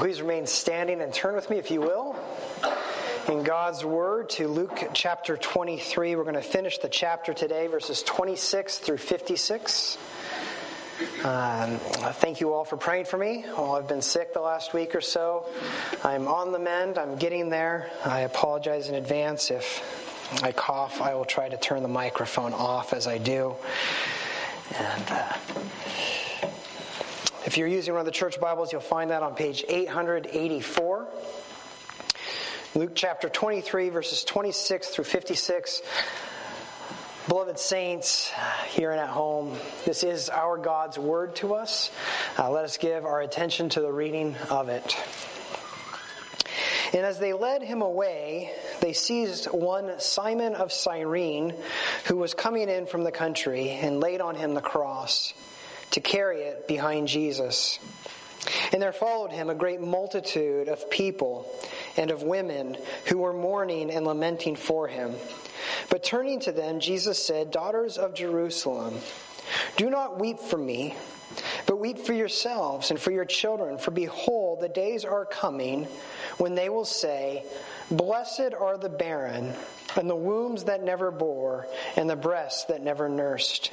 Please remain standing and turn with me, if you will, in God's Word to Luke chapter 23. We're going to finish the chapter today, verses 26 through 56. Um, thank you all for praying for me. Well, I've been sick the last week or so. I'm on the mend. I'm getting there. I apologize in advance if I cough. I will try to turn the microphone off as I do. And. Uh, if you're using one of the church Bibles, you'll find that on page 884. Luke chapter 23, verses 26 through 56. Beloved saints, here and at home, this is our God's word to us. Uh, let us give our attention to the reading of it. And as they led him away, they seized one Simon of Cyrene, who was coming in from the country, and laid on him the cross to carry it behind Jesus. And there followed him a great multitude of people and of women who were mourning and lamenting for him. But turning to them, Jesus said, Daughters of Jerusalem, do not weep for me, but weep for yourselves and for your children. For behold, the days are coming when they will say, Blessed are the barren, and the wombs that never bore, and the breasts that never nursed.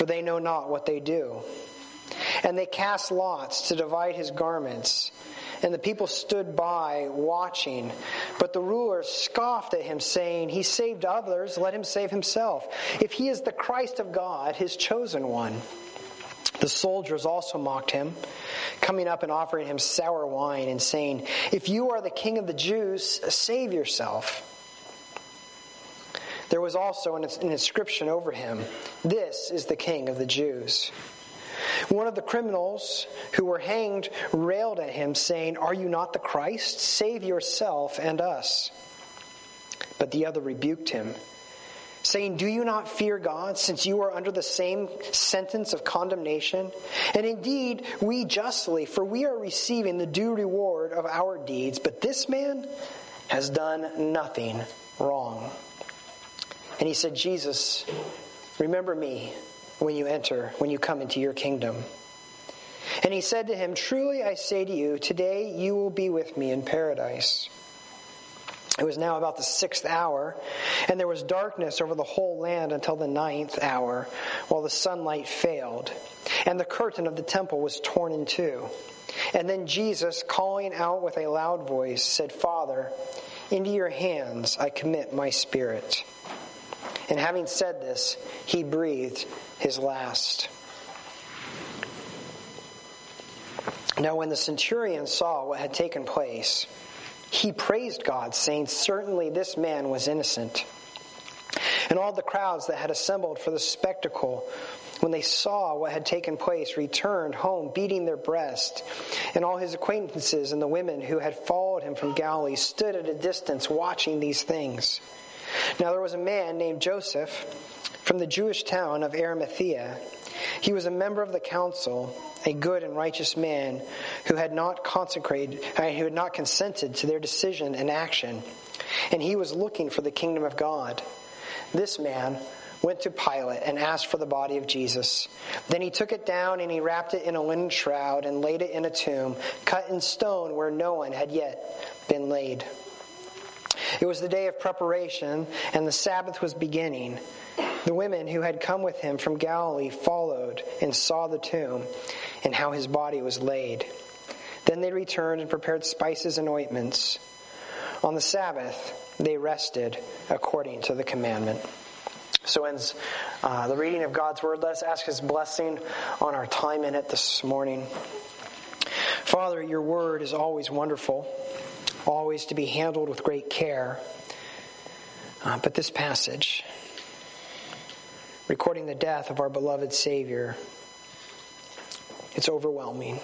for they know not what they do. And they cast lots to divide his garments. And the people stood by watching. But the rulers scoffed at him, saying, He saved others, let him save himself. If he is the Christ of God, his chosen one. The soldiers also mocked him, coming up and offering him sour wine and saying, If you are the king of the Jews, save yourself. There was also an inscription over him This is the King of the Jews. One of the criminals who were hanged railed at him, saying, Are you not the Christ? Save yourself and us. But the other rebuked him, saying, Do you not fear God, since you are under the same sentence of condemnation? And indeed, we justly, for we are receiving the due reward of our deeds, but this man has done nothing wrong. And he said, Jesus, remember me when you enter, when you come into your kingdom. And he said to him, Truly I say to you, today you will be with me in paradise. It was now about the sixth hour, and there was darkness over the whole land until the ninth hour, while the sunlight failed, and the curtain of the temple was torn in two. And then Jesus, calling out with a loud voice, said, Father, into your hands I commit my spirit. And having said this, he breathed his last. Now, when the centurion saw what had taken place, he praised God, saying, Certainly this man was innocent. And all the crowds that had assembled for the spectacle, when they saw what had taken place, returned home beating their breast. And all his acquaintances and the women who had followed him from Galilee stood at a distance watching these things. Now there was a man named Joseph from the Jewish town of Arimathea. He was a member of the council, a good and righteous man who had not consecrated, uh, who had not consented to their decision and action, and he was looking for the kingdom of God. This man went to Pilate and asked for the body of Jesus. Then he took it down and he wrapped it in a linen shroud and laid it in a tomb cut in stone where no one had yet been laid. It was the day of preparation, and the Sabbath was beginning. The women who had come with him from Galilee followed and saw the tomb and how his body was laid. Then they returned and prepared spices and ointments. On the Sabbath, they rested according to the commandment. So ends uh, the reading of God's word. Let us ask his blessing on our time in it this morning. Father, your word is always wonderful always to be handled with great care. Uh, but this passage, recording the death of our beloved Savior, it's overwhelming.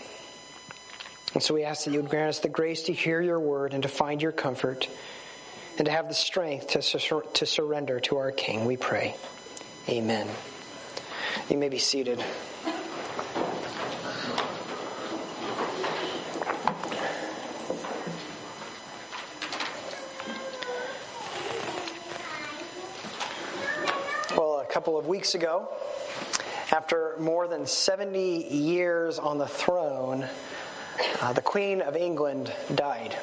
And so we ask that you would grant us the grace to hear your word and to find your comfort and to have the strength to, sur- to surrender to our King. We pray. Amen. You may be seated. Weeks ago, after more than 70 years on the throne, uh, the Queen of England died.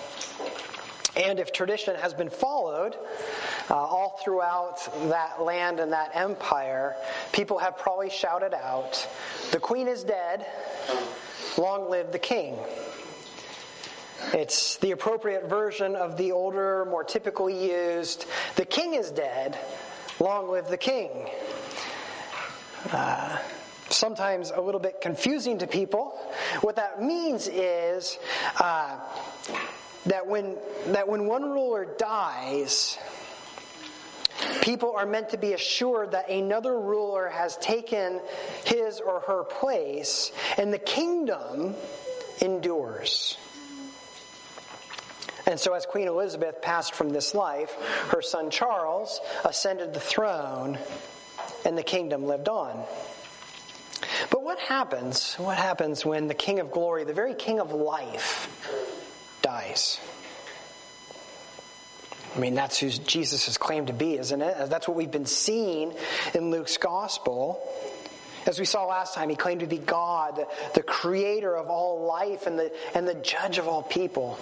And if tradition has been followed uh, all throughout that land and that empire, people have probably shouted out, The Queen is dead, long live the King. It's the appropriate version of the older, more typically used, The King is dead, long live the King. Uh, sometimes a little bit confusing to people. What that means is uh, that when that when one ruler dies, people are meant to be assured that another ruler has taken his or her place, and the kingdom endures. And so, as Queen Elizabeth passed from this life, her son Charles ascended the throne, and the kingdom lived on. But what happens? What happens when the King of Glory, the very King of life, dies? I mean, that's who Jesus is claimed to be, isn't it? That's what we've been seeing in Luke's gospel. As we saw last time, he claimed to be God, the, the creator of all life and the, and the judge of all people.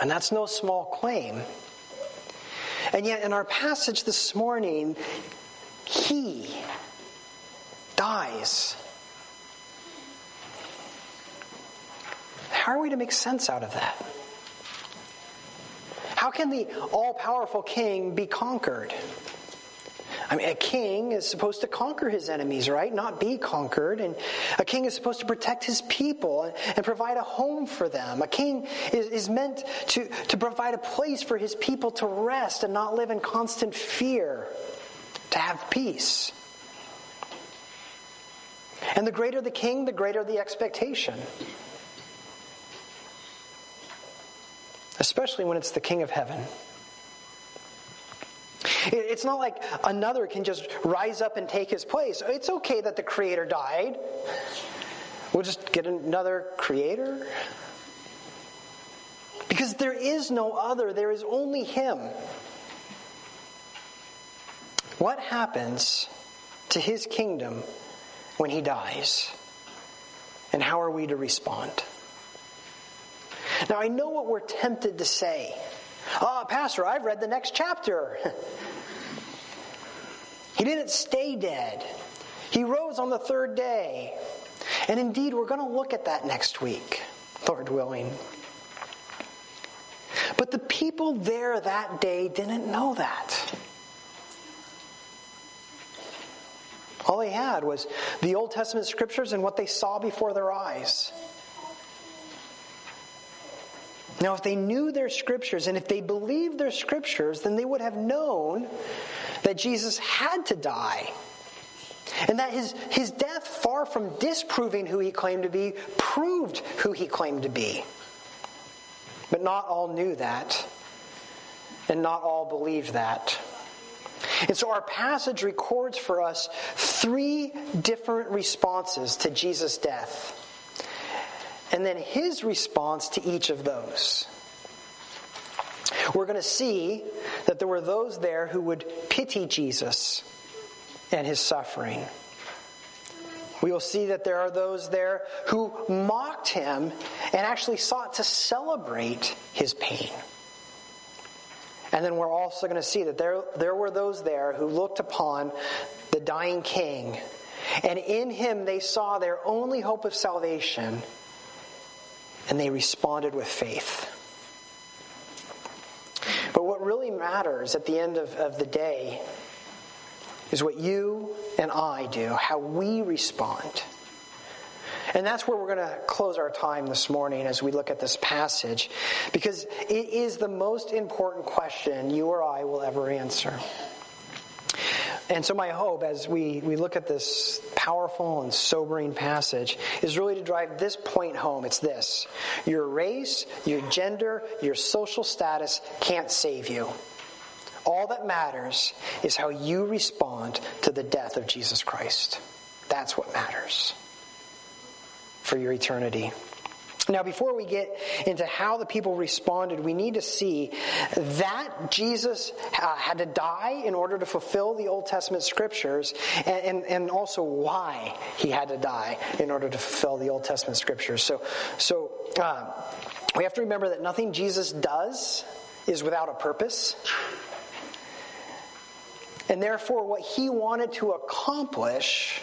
And that's no small claim. And yet, in our passage this morning, he dies. How are we to make sense out of that? How can the all powerful king be conquered? I mean, a king is supposed to conquer his enemies, right? Not be conquered. And a king is supposed to protect his people and provide a home for them. A king is, is meant to, to provide a place for his people to rest and not live in constant fear, to have peace. And the greater the king, the greater the expectation. Especially when it's the king of heaven. It's not like another can just rise up and take his place. It's okay that the creator died. We'll just get another creator. Because there is no other, there is only him. What happens to his kingdom when he dies? And how are we to respond? Now, I know what we're tempted to say. Ah, oh, Pastor, I've read the next chapter. he didn't stay dead, he rose on the third day. And indeed, we're going to look at that next week, Lord willing. But the people there that day didn't know that. All they had was the Old Testament scriptures and what they saw before their eyes. Now, if they knew their scriptures and if they believed their scriptures, then they would have known that Jesus had to die. And that his, his death, far from disproving who he claimed to be, proved who he claimed to be. But not all knew that, and not all believed that. And so our passage records for us three different responses to Jesus' death. And then his response to each of those. We're going to see that there were those there who would pity Jesus and his suffering. We will see that there are those there who mocked him and actually sought to celebrate his pain. And then we're also going to see that there, there were those there who looked upon the dying king, and in him they saw their only hope of salvation, and they responded with faith. But what really matters at the end of, of the day is what you and I do, how we respond. And that's where we're going to close our time this morning as we look at this passage, because it is the most important question you or I will ever answer. And so, my hope as we, we look at this powerful and sobering passage is really to drive this point home. It's this your race, your gender, your social status can't save you. All that matters is how you respond to the death of Jesus Christ. That's what matters for your eternity. Now, before we get into how the people responded, we need to see that Jesus uh, had to die in order to fulfill the Old Testament scriptures, and, and, and, also why he had to die in order to fulfill the Old Testament scriptures. So, so uh, we have to remember that nothing Jesus does is without a purpose. And therefore, what he wanted to accomplish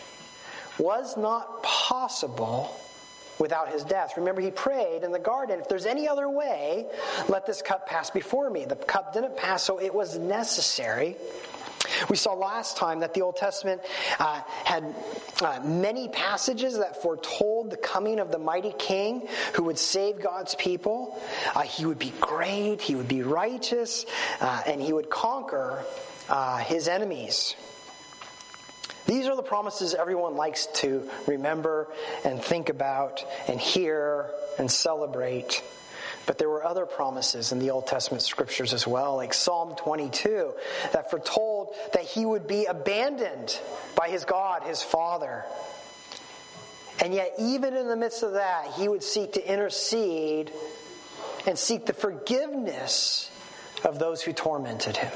was not possible without his death. Remember, he prayed in the garden, if there's any other way, let this cup pass before me. The cup didn't pass, so it was necessary. We saw last time that the Old Testament uh, had uh, many passages that foretold the coming of the mighty king who would save God's people. Uh, he would be great, he would be righteous, uh, and he would conquer uh, his enemies. These are the promises everyone likes to remember and think about and hear and celebrate. But there were other promises in the Old Testament scriptures as well, like Psalm 22, that foretold that he would be abandoned by his God, his Father. And yet, even in the midst of that, he would seek to intercede and seek the forgiveness of those who tormented him.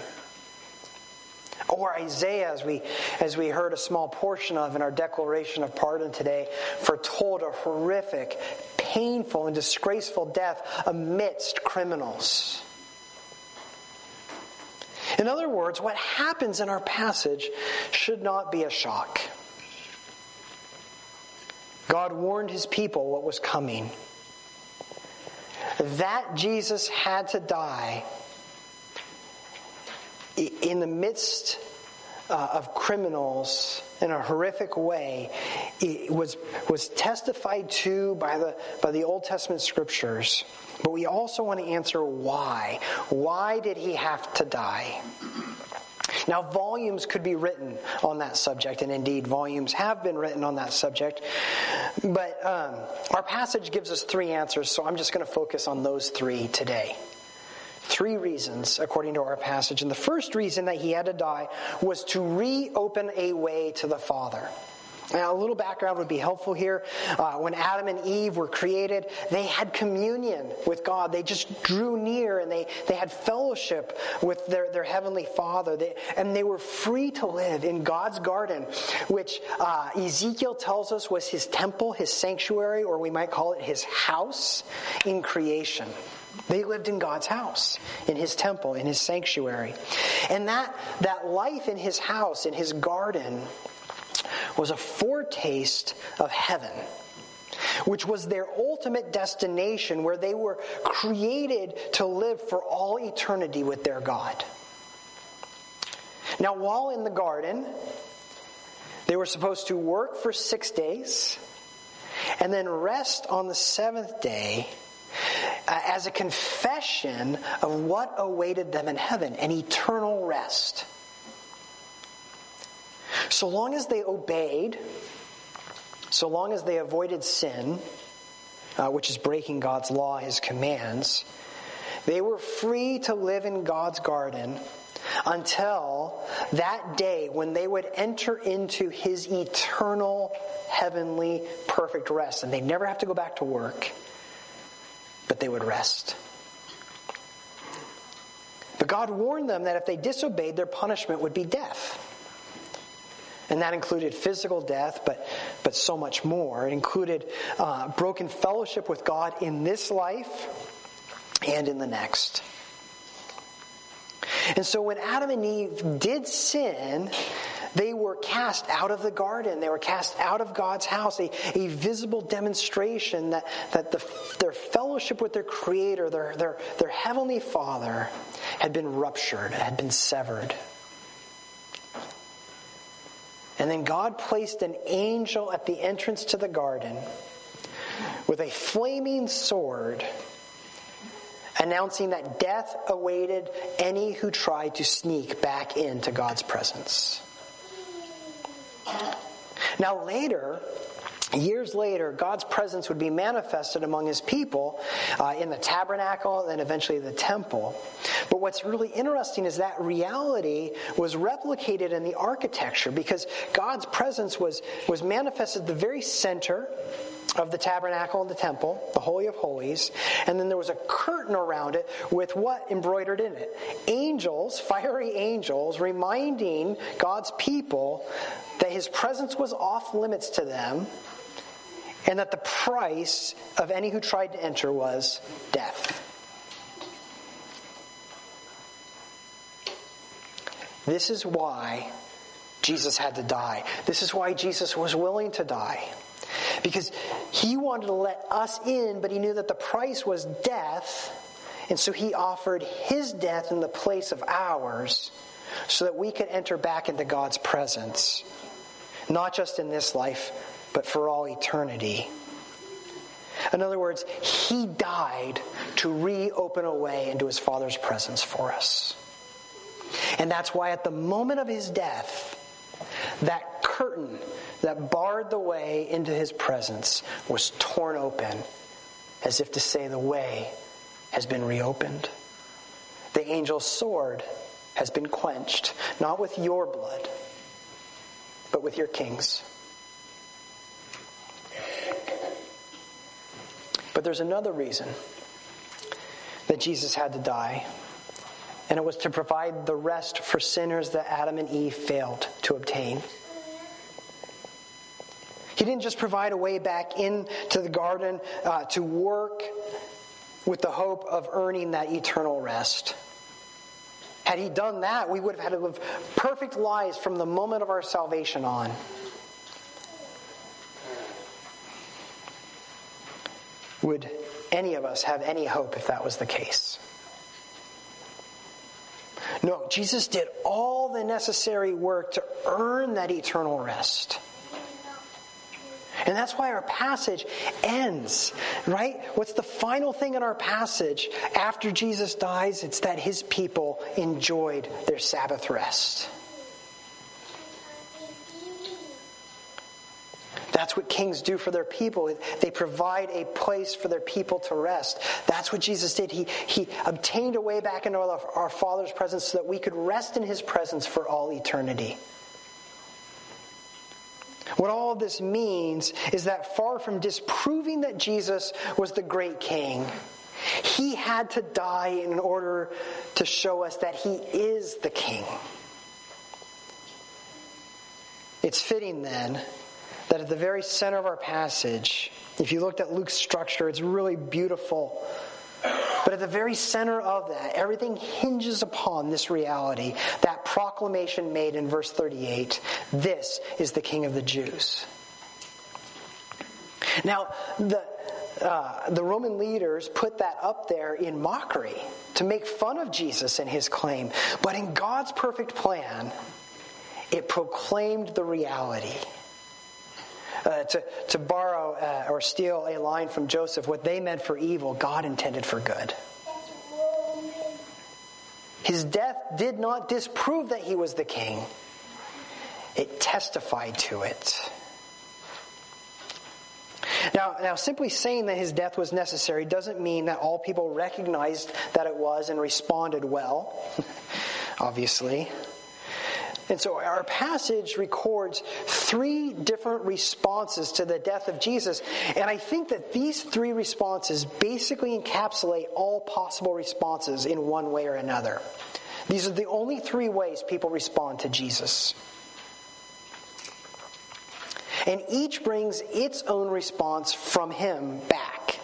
Or Isaiah, as we, as we heard a small portion of in our declaration of pardon today, foretold a horrific, painful, and disgraceful death amidst criminals. In other words, what happens in our passage should not be a shock. God warned his people what was coming. That Jesus had to die in the midst uh, of criminals in a horrific way it was was testified to by the by the Old Testament scriptures but we also want to answer why why did he have to die now, volumes could be written on that subject, and indeed, volumes have been written on that subject. But um, our passage gives us three answers, so I'm just going to focus on those three today. Three reasons, according to our passage. And the first reason that he had to die was to reopen a way to the Father. Now, a little background would be helpful here. Uh, when Adam and Eve were created, they had communion with God. They just drew near and they, they had fellowship with their, their Heavenly Father. They, and they were free to live in God's garden, which uh, Ezekiel tells us was his temple, his sanctuary, or we might call it his house in creation. They lived in God's house, in his temple, in his sanctuary. And that, that life in his house, in his garden, was a foretaste of heaven, which was their ultimate destination where they were created to live for all eternity with their God. Now, while in the garden, they were supposed to work for six days and then rest on the seventh day uh, as a confession of what awaited them in heaven an eternal rest. So long as they obeyed, so long as they avoided sin, uh, which is breaking God's law, his commands, they were free to live in God's garden until that day when they would enter into his eternal, heavenly, perfect rest. And they never have to go back to work but they would rest. But God warned them that if they disobeyed, their punishment would be death. And that included physical death, but, but so much more. It included uh, broken fellowship with God in this life and in the next. And so when Adam and Eve did sin, they were cast out of the garden. They were cast out of God's house, a, a visible demonstration that, that the, their fellowship with their Creator, their, their, their Heavenly Father, had been ruptured, had been severed. And then God placed an angel at the entrance to the garden with a flaming sword announcing that death awaited any who tried to sneak back into God's presence. Now, later, Years later, God's presence would be manifested among his people uh, in the tabernacle and eventually the temple. But what's really interesting is that reality was replicated in the architecture because God's presence was, was manifested at the very center of the tabernacle and the temple, the Holy of Holies, and then there was a curtain around it with what embroidered in it? Angels, fiery angels, reminding God's people that his presence was off limits to them and that the price of any who tried to enter was death. This is why Jesus had to die. This is why Jesus was willing to die. Because he wanted to let us in, but he knew that the price was death, and so he offered his death in the place of ours so that we could enter back into God's presence. Not just in this life, but for all eternity. In other words, he died to reopen a way into his Father's presence for us. And that's why at the moment of his death, that curtain that barred the way into his presence was torn open, as if to say, the way has been reopened. The angel's sword has been quenched, not with your blood, but with your king's. But there's another reason that Jesus had to die, and it was to provide the rest for sinners that Adam and Eve failed to obtain. He didn't just provide a way back into the garden uh, to work with the hope of earning that eternal rest. Had he done that, we would have had to live perfect lives from the moment of our salvation on. Would any of us have any hope if that was the case? No, Jesus did all the necessary work to earn that eternal rest. And that's why our passage ends, right? What's the final thing in our passage after Jesus dies? It's that his people enjoyed their Sabbath rest. That's what kings do for their people. They provide a place for their people to rest. That's what Jesus did. He, he obtained a way back into our, our Father's presence so that we could rest in His presence for all eternity. What all this means is that far from disproving that Jesus was the great king, he had to die in order to show us that he is the king. It's fitting then that at the very center of our passage, if you looked at Luke's structure, it's really beautiful. But at the very center of that, everything hinges upon this reality, that proclamation made in verse 38 this is the King of the Jews. Now, the, uh, the Roman leaders put that up there in mockery to make fun of Jesus and his claim. But in God's perfect plan, it proclaimed the reality uh, to, to borrow uh, or steal a line from Joseph, what they meant for evil, God intended for good. His death did not disprove that he was the king, it testified to it. Now, now, simply saying that his death was necessary doesn't mean that all people recognized that it was and responded well, obviously. And so our passage records three different responses to the death of Jesus. And I think that these three responses basically encapsulate all possible responses in one way or another. These are the only three ways people respond to Jesus. And each brings its own response from him back.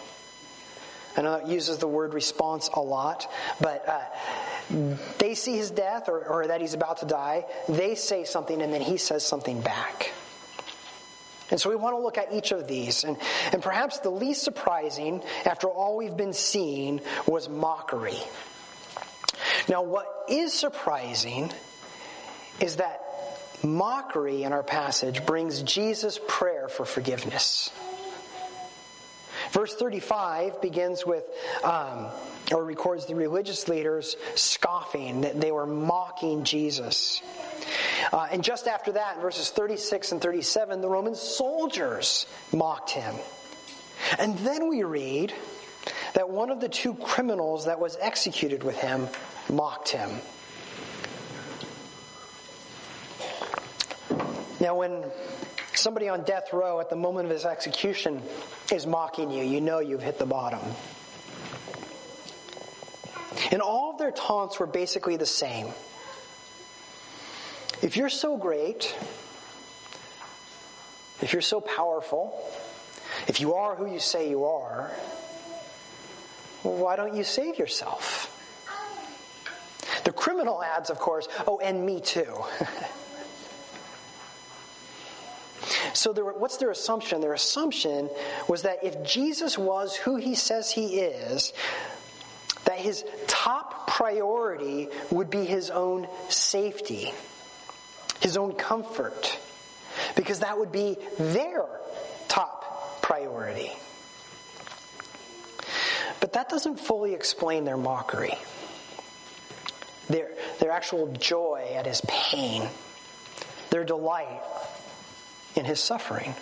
I know it uses the word response a lot, but uh, they see his death or, or that he's about to die. They say something and then he says something back. And so we want to look at each of these. And, and perhaps the least surprising, after all we've been seeing, was mockery. Now, what is surprising is that mockery in our passage brings Jesus' prayer for forgiveness. Verse 35 begins with, um, or records the religious leaders scoffing, that they were mocking Jesus. Uh, and just after that, verses 36 and 37, the Roman soldiers mocked him. And then we read that one of the two criminals that was executed with him mocked him. Now, when somebody on death row at the moment of his execution is mocking you, you know you've hit the bottom. And all of their taunts were basically the same. If you're so great, if you're so powerful, if you are who you say you are, why don't you save yourself? The criminal adds, of course, oh, and me too. so, there, what's their assumption? Their assumption was that if Jesus was who he says he is, that his top priority would be his own safety his own comfort, because that would be their top priority. But that doesn't fully explain their mockery, their, their actual joy at his pain, their delight in his suffering.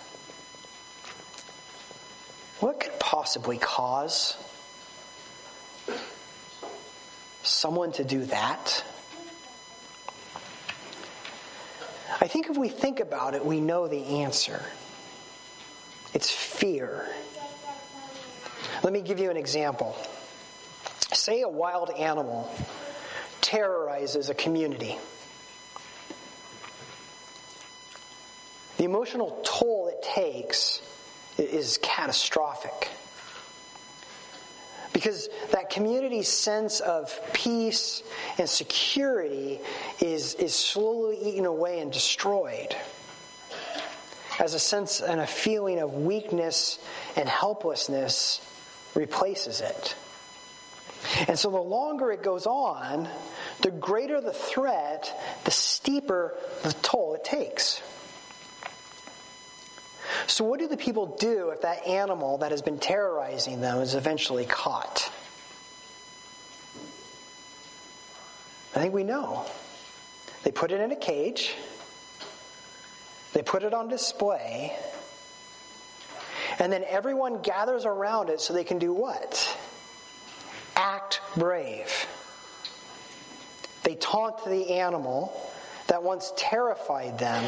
What could possibly cause someone to do that? I think if we think about it, we know the answer. It's fear. Let me give you an example. Say a wild animal terrorizes a community. The emotional toll it takes is catastrophic. Because that community's sense of peace and security is, is slowly eaten away and destroyed. As a sense and a feeling of weakness and helplessness replaces it. And so the longer it goes on, the greater the threat, the steeper the toll it takes. So, what do the people do if that animal that has been terrorizing them is eventually caught? I think we know. They put it in a cage, they put it on display, and then everyone gathers around it so they can do what? Act brave. They taunt the animal that once terrified them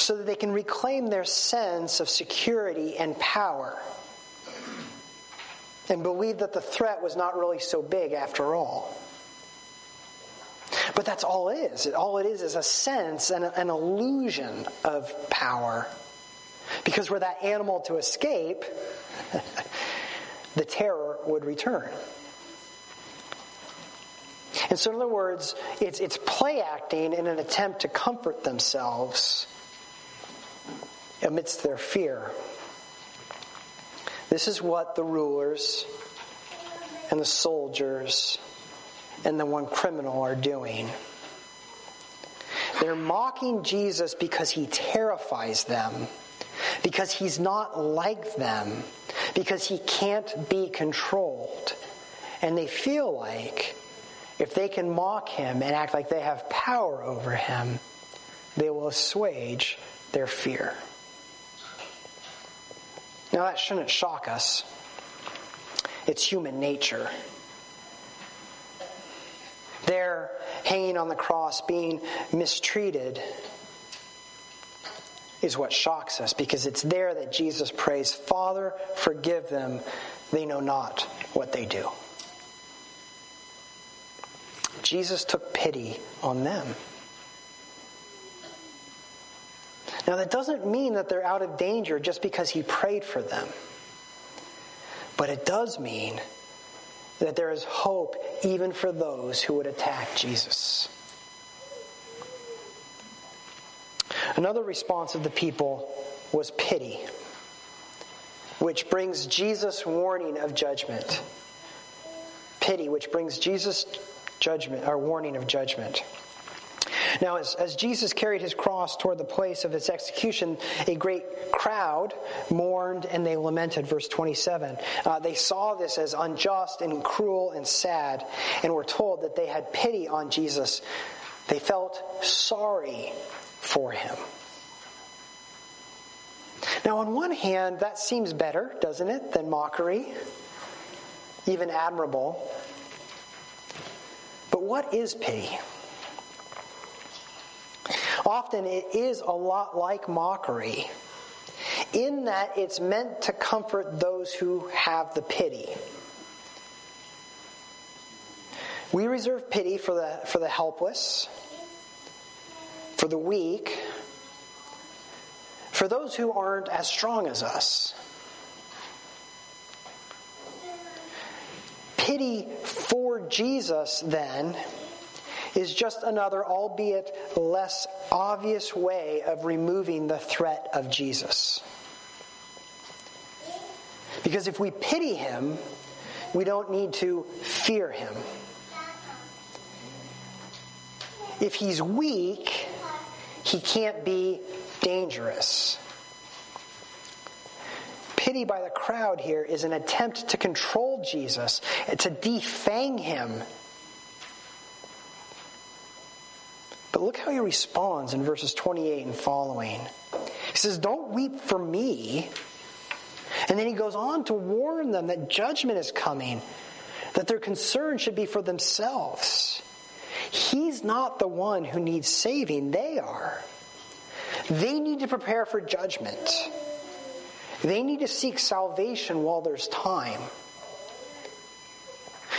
so that they can reclaim their sense of security and power and believe that the threat was not really so big after all. But that's all it is. All it is is a sense and an illusion of power. Because were that animal to escape, the terror would return. And so, in other words, it's, it's play acting in an attempt to comfort themselves amidst their fear. This is what the rulers and the soldiers and the one criminal are doing. They're mocking Jesus because he terrifies them, because he's not like them, because he can't be controlled. And they feel like if they can mock him and act like they have power over him, they will assuage their fear. Now, that shouldn't shock us. It's human nature. There, hanging on the cross, being mistreated, is what shocks us because it's there that Jesus prays, Father, forgive them. They know not what they do. Jesus took pity on them. Now, that doesn't mean that they're out of danger just because he prayed for them. But it does mean that there is hope even for those who would attack Jesus. Another response of the people was pity, which brings Jesus' warning of judgment. Pity, which brings Jesus' judgment or warning of judgment. Now, as, as Jesus carried his cross toward the place of its execution, a great crowd mourned and they lamented. Verse 27. Uh, they saw this as unjust and cruel and sad, and were told that they had pity on Jesus, They felt sorry for him. Now, on one hand, that seems better, doesn't it, than mockery, even admirable. But what is pity? Often it is a lot like mockery, in that it's meant to comfort those who have the pity. We reserve pity for the, for the helpless, for the weak, for those who aren't as strong as us. Pity for Jesus, then, is just another, albeit less obvious way of removing the threat of Jesus. Because if we pity him, we don't need to fear him. If he's weak, he can't be dangerous. Pity by the crowd here is an attempt to control Jesus, to defang him But look how he responds in verses 28 and following. He says, Don't weep for me. And then he goes on to warn them that judgment is coming, that their concern should be for themselves. He's not the one who needs saving, they are. They need to prepare for judgment. They need to seek salvation while there's time.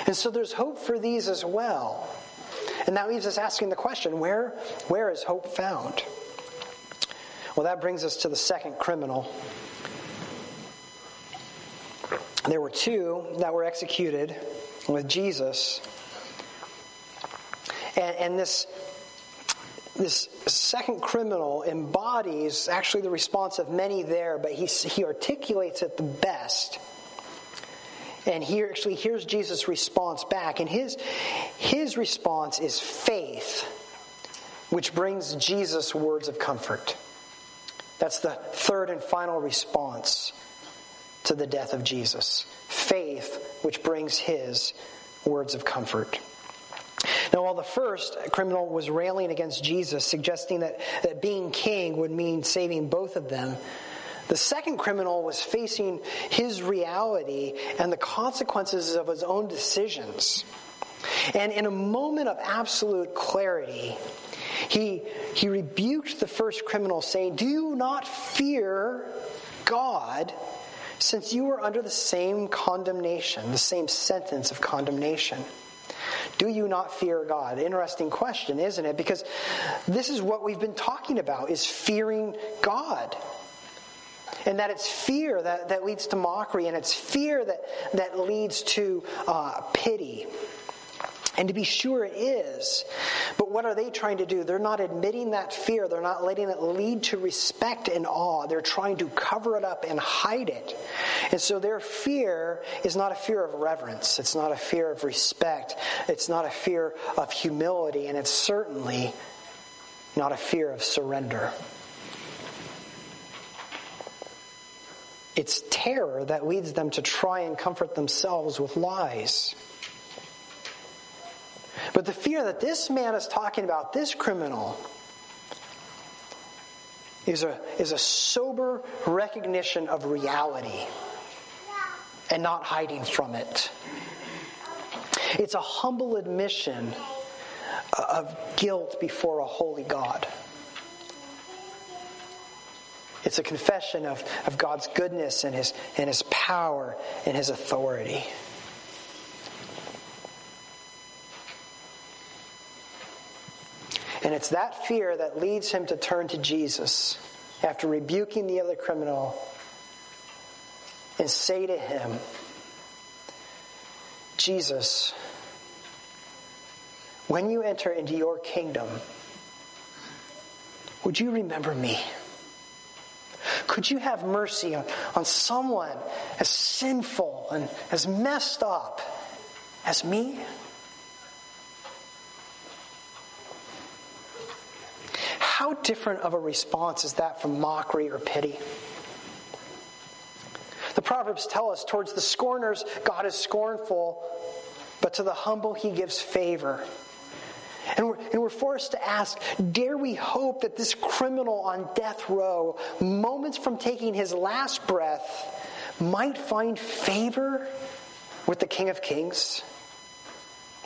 And so there's hope for these as well. And that leaves us asking the question where, where is hope found? Well, that brings us to the second criminal. There were two that were executed with Jesus. And, and this, this second criminal embodies actually the response of many there, but he, he articulates it the best and here actually here's Jesus' response back. And his, his response is faith, which brings Jesus words of comfort. That's the third and final response to the death of Jesus. Faith, which brings his words of comfort. Now, while the first criminal was railing against Jesus, suggesting that, that being king would mean saving both of them, the second criminal was facing his reality and the consequences of his own decisions. And in a moment of absolute clarity, he, he rebuked the first criminal, saying, Do you not fear God, since you are under the same condemnation, the same sentence of condemnation. Do you not fear God? Interesting question, isn't it? Because this is what we've been talking about is fearing God. And that it's fear that, that leads to mockery, and it's fear that, that leads to uh, pity. And to be sure it is. But what are they trying to do? They're not admitting that fear. They're not letting it lead to respect and awe. They're trying to cover it up and hide it. And so their fear is not a fear of reverence. It's not a fear of respect. It's not a fear of humility. And it's certainly not a fear of surrender. It's terror that leads them to try and comfort themselves with lies. But the fear that this man is talking about, this criminal, is a, is a sober recognition of reality and not hiding from it. It's a humble admission of guilt before a holy God. It's a confession of, of God's goodness and his, and his power and his authority. And it's that fear that leads him to turn to Jesus after rebuking the other criminal and say to him, Jesus, when you enter into your kingdom, would you remember me? Could you have mercy on, on someone as sinful and as messed up as me? How different of a response is that from mockery or pity? The Proverbs tell us towards the scorners, God is scornful, but to the humble, he gives favor. And we're, and we're forced to ask dare we hope that this criminal on death row, moments from taking his last breath, might find favor with the King of Kings,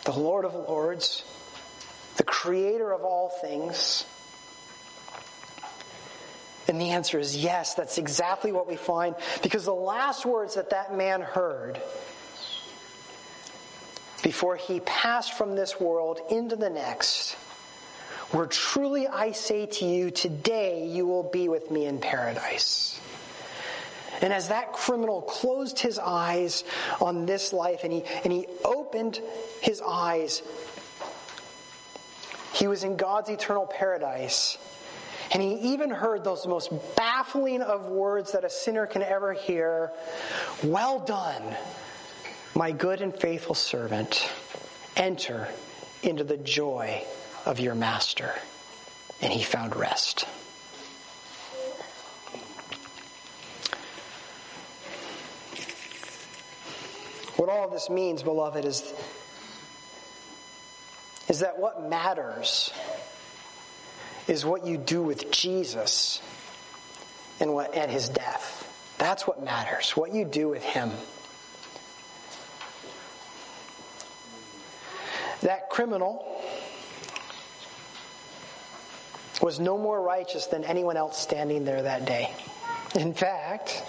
the Lord of Lords, the Creator of all things? And the answer is yes, that's exactly what we find because the last words that that man heard before he passed from this world into the next where truly I say to you, today you will be with me in paradise. And as that criminal closed his eyes on this life and he, and he opened his eyes, he was in God's eternal paradise. And he even heard those most baffling of words that a sinner can ever hear Well done, my good and faithful servant. Enter into the joy of your master. And he found rest. What all of this means, beloved, is, is that what matters is what you do with Jesus and what at his death. That's what matters. What you do with him. That criminal was no more righteous than anyone else standing there that day. In fact,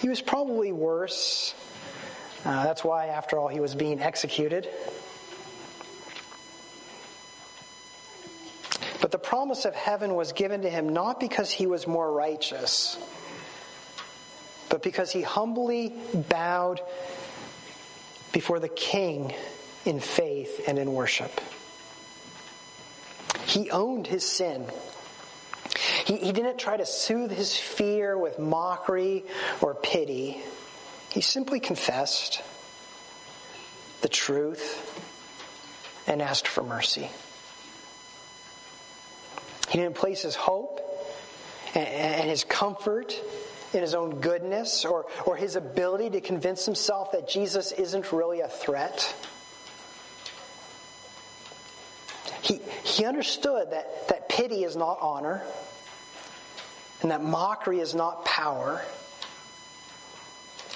he was probably worse. Uh, that's why, after all, he was being executed. But the promise of heaven was given to him not because he was more righteous, but because he humbly bowed before the king in faith and in worship. He owned his sin. He, he didn't try to soothe his fear with mockery or pity. He simply confessed the truth and asked for mercy. He didn't place his hope and his comfort in his own goodness or, or his ability to convince himself that Jesus isn't really a threat. He, he understood that, that pity is not honor and that mockery is not power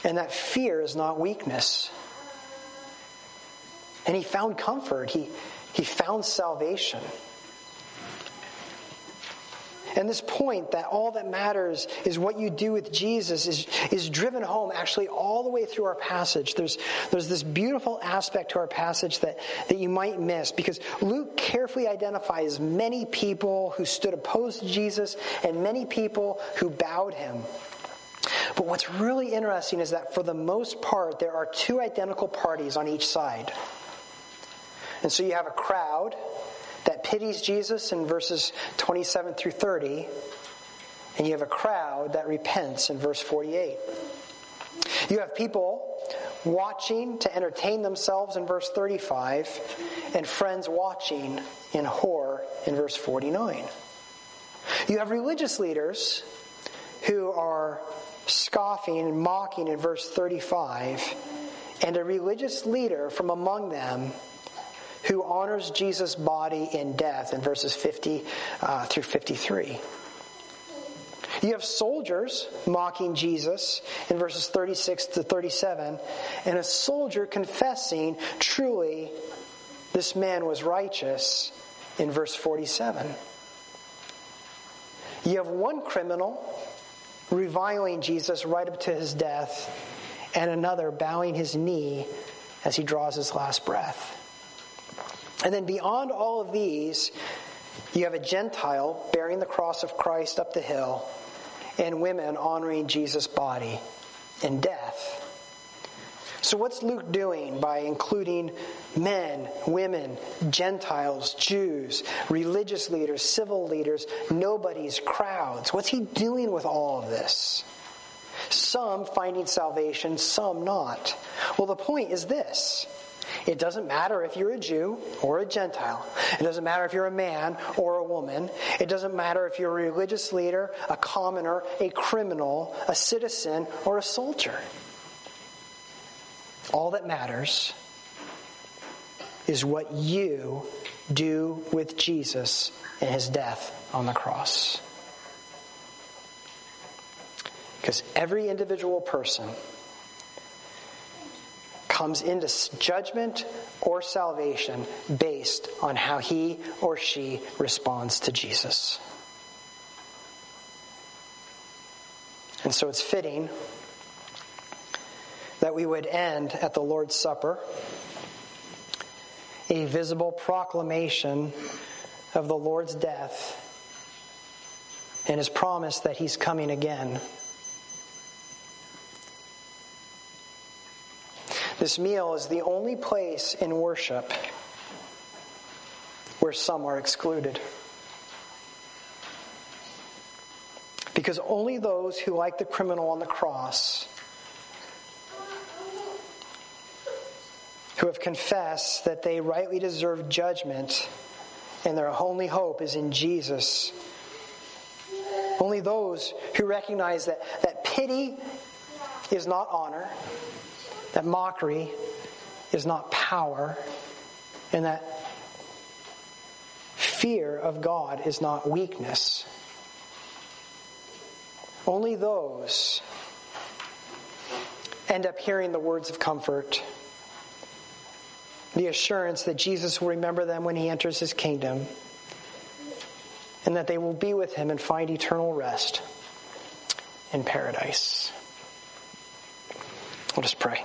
and that fear is not weakness. And he found comfort. He, he found salvation. And this point that all that matters is what you do with Jesus is, is driven home actually all the way through our passage. There's, there's this beautiful aspect to our passage that, that you might miss because Luke carefully identifies many people who stood opposed to Jesus and many people who bowed him. But what's really interesting is that for the most part, there are two identical parties on each side. And so you have a crowd that pities Jesus in verses 27 through 30, and you have a crowd that repents in verse 48. You have people watching to entertain themselves in verse 35, and friends watching in horror in verse 49. You have religious leaders who are scoffing and mocking in verse 35, and a religious leader from among them who honors Jesus' body in death in verses 50 uh, through 53. You have soldiers mocking Jesus in verses 36 to 37, and a soldier confessing, truly, this man was righteous in verse 47. You have one criminal reviling Jesus right up to his death, and another bowing his knee as he draws his last breath. And then beyond all of these, you have a Gentile bearing the cross of Christ up the hill, and women honoring Jesus' body in death. So, what's Luke doing by including men, women, Gentiles, Jews, religious leaders, civil leaders, nobodies, crowds? What's he doing with all of this? Some finding salvation, some not. Well, the point is this it doesn't matter if you're a Jew or a Gentile. It doesn't matter if you're a man or a woman. It doesn't matter if you're a religious leader, a commoner, a criminal, a citizen, or a soldier. All that matters is what you do with Jesus and his death on the cross. Because every individual person comes into judgment or salvation based on how he or she responds to Jesus. And so it's fitting that we would end at the Lord's Supper a visible proclamation of the Lord's death and his promise that he's coming again. This meal is the only place in worship where some are excluded. Because only those who, like the criminal on the cross, who have confessed that they rightly deserve judgment and their only hope is in Jesus. Only those who recognize that, that pity is not honor, that mockery is not power, and that fear of God is not weakness. Only those end up hearing the words of comfort the assurance that Jesus will remember them when he enters his kingdom and that they will be with him and find eternal rest in paradise. Let us pray.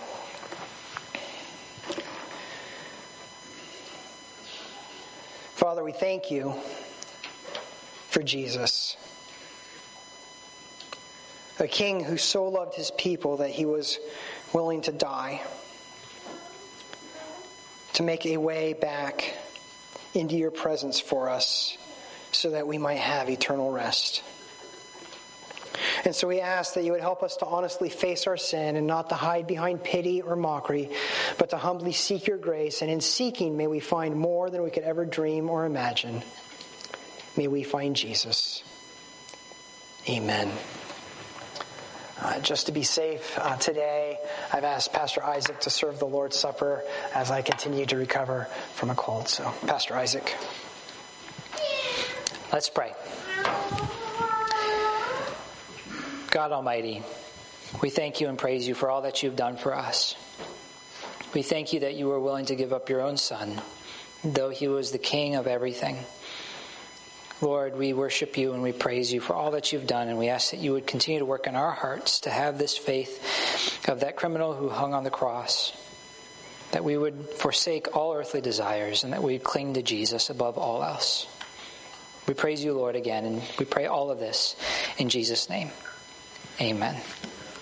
Father, we thank you for Jesus, a king who so loved his people that he was willing to die to make a way back into your presence for us so that we might have eternal rest. And so we ask that you would help us to honestly face our sin and not to hide behind pity or mockery, but to humbly seek your grace. And in seeking, may we find more than we could ever dream or imagine. May we find Jesus. Amen. Uh, just to be safe uh, today, I've asked Pastor Isaac to serve the Lord's Supper as I continue to recover from a cold. So, Pastor Isaac. Let's pray. God Almighty, we thank you and praise you for all that you've done for us. We thank you that you were willing to give up your own Son, though he was the King of everything. Lord, we worship you and we praise you for all that you've done, and we ask that you would continue to work in our hearts to have this faith of that criminal who hung on the cross, that we would forsake all earthly desires, and that we cling to Jesus above all else. We praise you, Lord, again, and we pray all of this in Jesus' name. Amen.